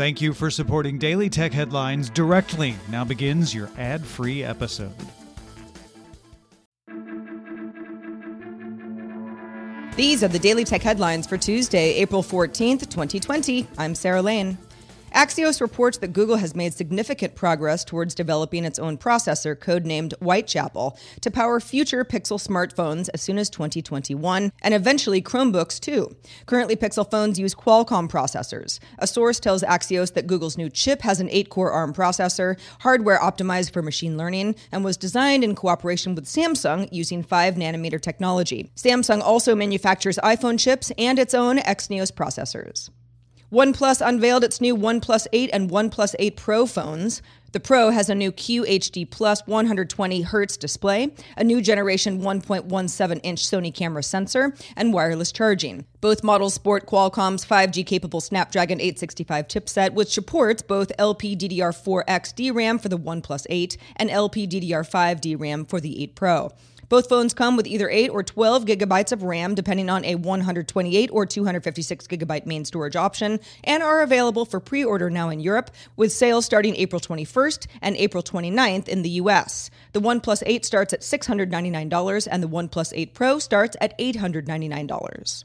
Thank you for supporting Daily Tech Headlines directly. Now begins your ad free episode. These are the Daily Tech Headlines for Tuesday, April 14th, 2020. I'm Sarah Lane. Axios reports that Google has made significant progress towards developing its own processor, codenamed Whitechapel, to power future Pixel smartphones as soon as 2021, and eventually Chromebooks too. Currently, Pixel phones use Qualcomm processors. A source tells Axios that Google's new chip has an 8 core ARM processor, hardware optimized for machine learning, and was designed in cooperation with Samsung using 5 nanometer technology. Samsung also manufactures iPhone chips and its own Exynos processors. OnePlus unveiled its new OnePlus 8 and OnePlus 8 Pro phones. The Pro has a new QHD Plus 120 Hz display, a new generation 1.17 inch Sony camera sensor, and wireless charging. Both models sport Qualcomm's 5G capable Snapdragon 865 chipset, which supports both LPDDR4X DRAM for the OnePlus 8 and LPDDR5 DRAM for the 8 Pro. Both phones come with either 8 or 12 gigabytes of RAM, depending on a 128 or 256 gigabyte main storage option, and are available for pre order now in Europe, with sales starting April 21st and April 29th in the US. The OnePlus 8 starts at $699, and the OnePlus 8 Pro starts at $899.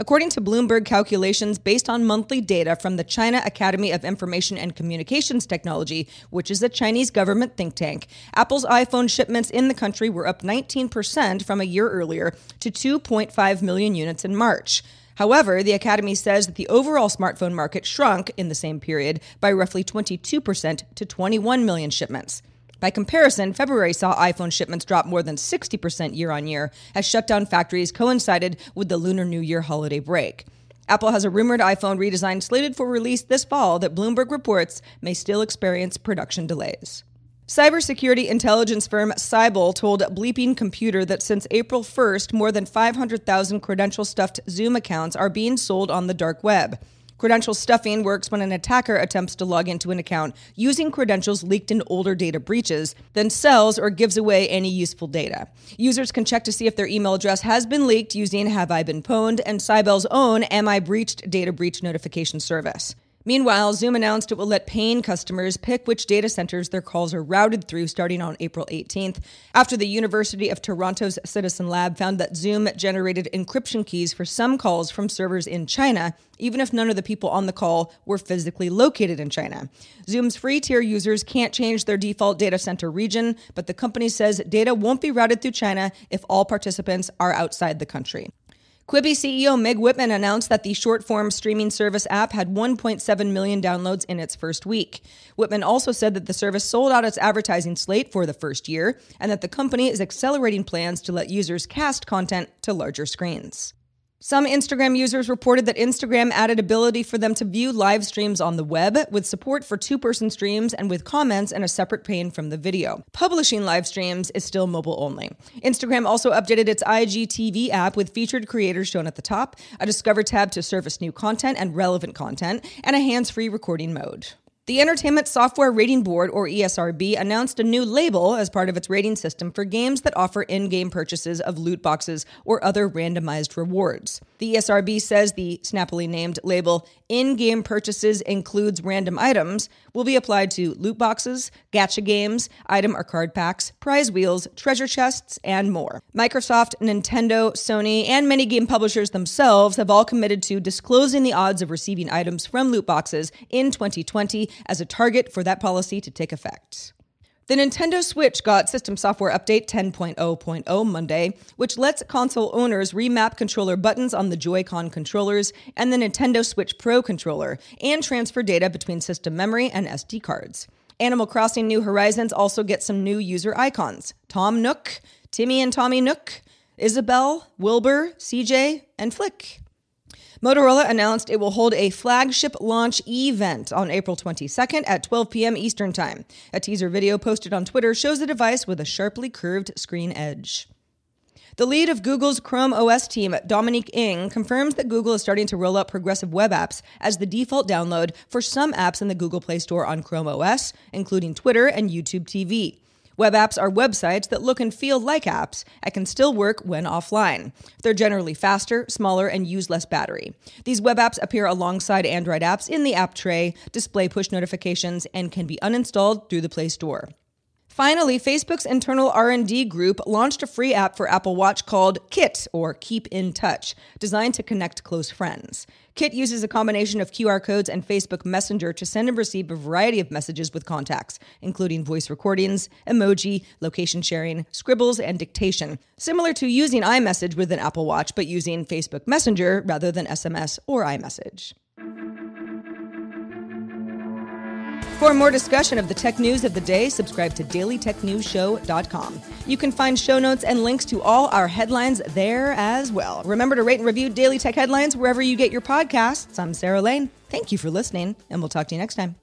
According to Bloomberg calculations based on monthly data from the China Academy of Information and Communications Technology, which is a Chinese government think tank, Apple's iPhone shipments in the country were up 19% from a year earlier to 2.5 million units in March. However, the Academy says that the overall smartphone market shrunk in the same period by roughly 22% to 21 million shipments. By comparison, February saw iPhone shipments drop more than 60% year on year as shutdown factories coincided with the Lunar New Year holiday break. Apple has a rumored iPhone redesign slated for release this fall that Bloomberg reports may still experience production delays. Cybersecurity intelligence firm Cyble told Bleeping Computer that since April 1st, more than 500,000 credential stuffed Zoom accounts are being sold on the dark web. Credential stuffing works when an attacker attempts to log into an account using credentials leaked in older data breaches, then sells or gives away any useful data. Users can check to see if their email address has been leaked using Have I Been Pwned and Cyble's own Am I Breached data breach notification service. Meanwhile, Zoom announced it will let paying customers pick which data centers their calls are routed through starting on April 18th, after the University of Toronto's Citizen Lab found that Zoom generated encryption keys for some calls from servers in China, even if none of the people on the call were physically located in China. Zoom's free tier users can't change their default data center region, but the company says data won't be routed through China if all participants are outside the country. Quibi CEO Meg Whitman announced that the short form streaming service app had 1.7 million downloads in its first week. Whitman also said that the service sold out its advertising slate for the first year and that the company is accelerating plans to let users cast content to larger screens. Some Instagram users reported that Instagram added ability for them to view live streams on the web with support for two person streams and with comments and a separate pane from the video. Publishing live streams is still mobile only. Instagram also updated its IGTV app with featured creators shown at the top, a Discover tab to surface new content and relevant content, and a hands free recording mode. The Entertainment Software Rating Board, or ESRB, announced a new label as part of its rating system for games that offer in game purchases of loot boxes or other randomized rewards. The ESRB says the snappily named label in game purchases includes random items will be applied to loot boxes, gacha games, item or card packs, prize wheels, treasure chests, and more. Microsoft, Nintendo, Sony, and many game publishers themselves have all committed to disclosing the odds of receiving items from loot boxes in 2020 as a target for that policy to take effect. The Nintendo Switch got System Software Update 10.0.0 Monday, which lets console owners remap controller buttons on the Joy-Con controllers and the Nintendo Switch Pro controller, and transfer data between system memory and SD cards. Animal Crossing New Horizons also gets some new user icons Tom Nook, Timmy and Tommy Nook, Isabelle, Wilbur, CJ, and Flick. Motorola announced it will hold a flagship launch event on April 22nd at 12 p.m. Eastern Time. A teaser video posted on Twitter shows the device with a sharply curved screen edge. The lead of Google's Chrome OS team, Dominique Ng, confirms that Google is starting to roll out progressive web apps as the default download for some apps in the Google Play Store on Chrome OS, including Twitter and YouTube TV. Web apps are websites that look and feel like apps and can still work when offline. They're generally faster, smaller, and use less battery. These web apps appear alongside Android apps in the app tray, display push notifications, and can be uninstalled through the Play Store. Finally, Facebook's internal R&D group launched a free app for Apple Watch called Kit or Keep in Touch, designed to connect close friends. Kit uses a combination of QR codes and Facebook Messenger to send and receive a variety of messages with contacts, including voice recordings, emoji, location sharing, scribbles, and dictation, similar to using iMessage with an Apple Watch but using Facebook Messenger rather than SMS or iMessage. For more discussion of the tech news of the day, subscribe to dailytechnewsshow.com. You can find show notes and links to all our headlines there as well. Remember to rate and review Daily Tech Headlines wherever you get your podcasts. I'm Sarah Lane. Thank you for listening, and we'll talk to you next time.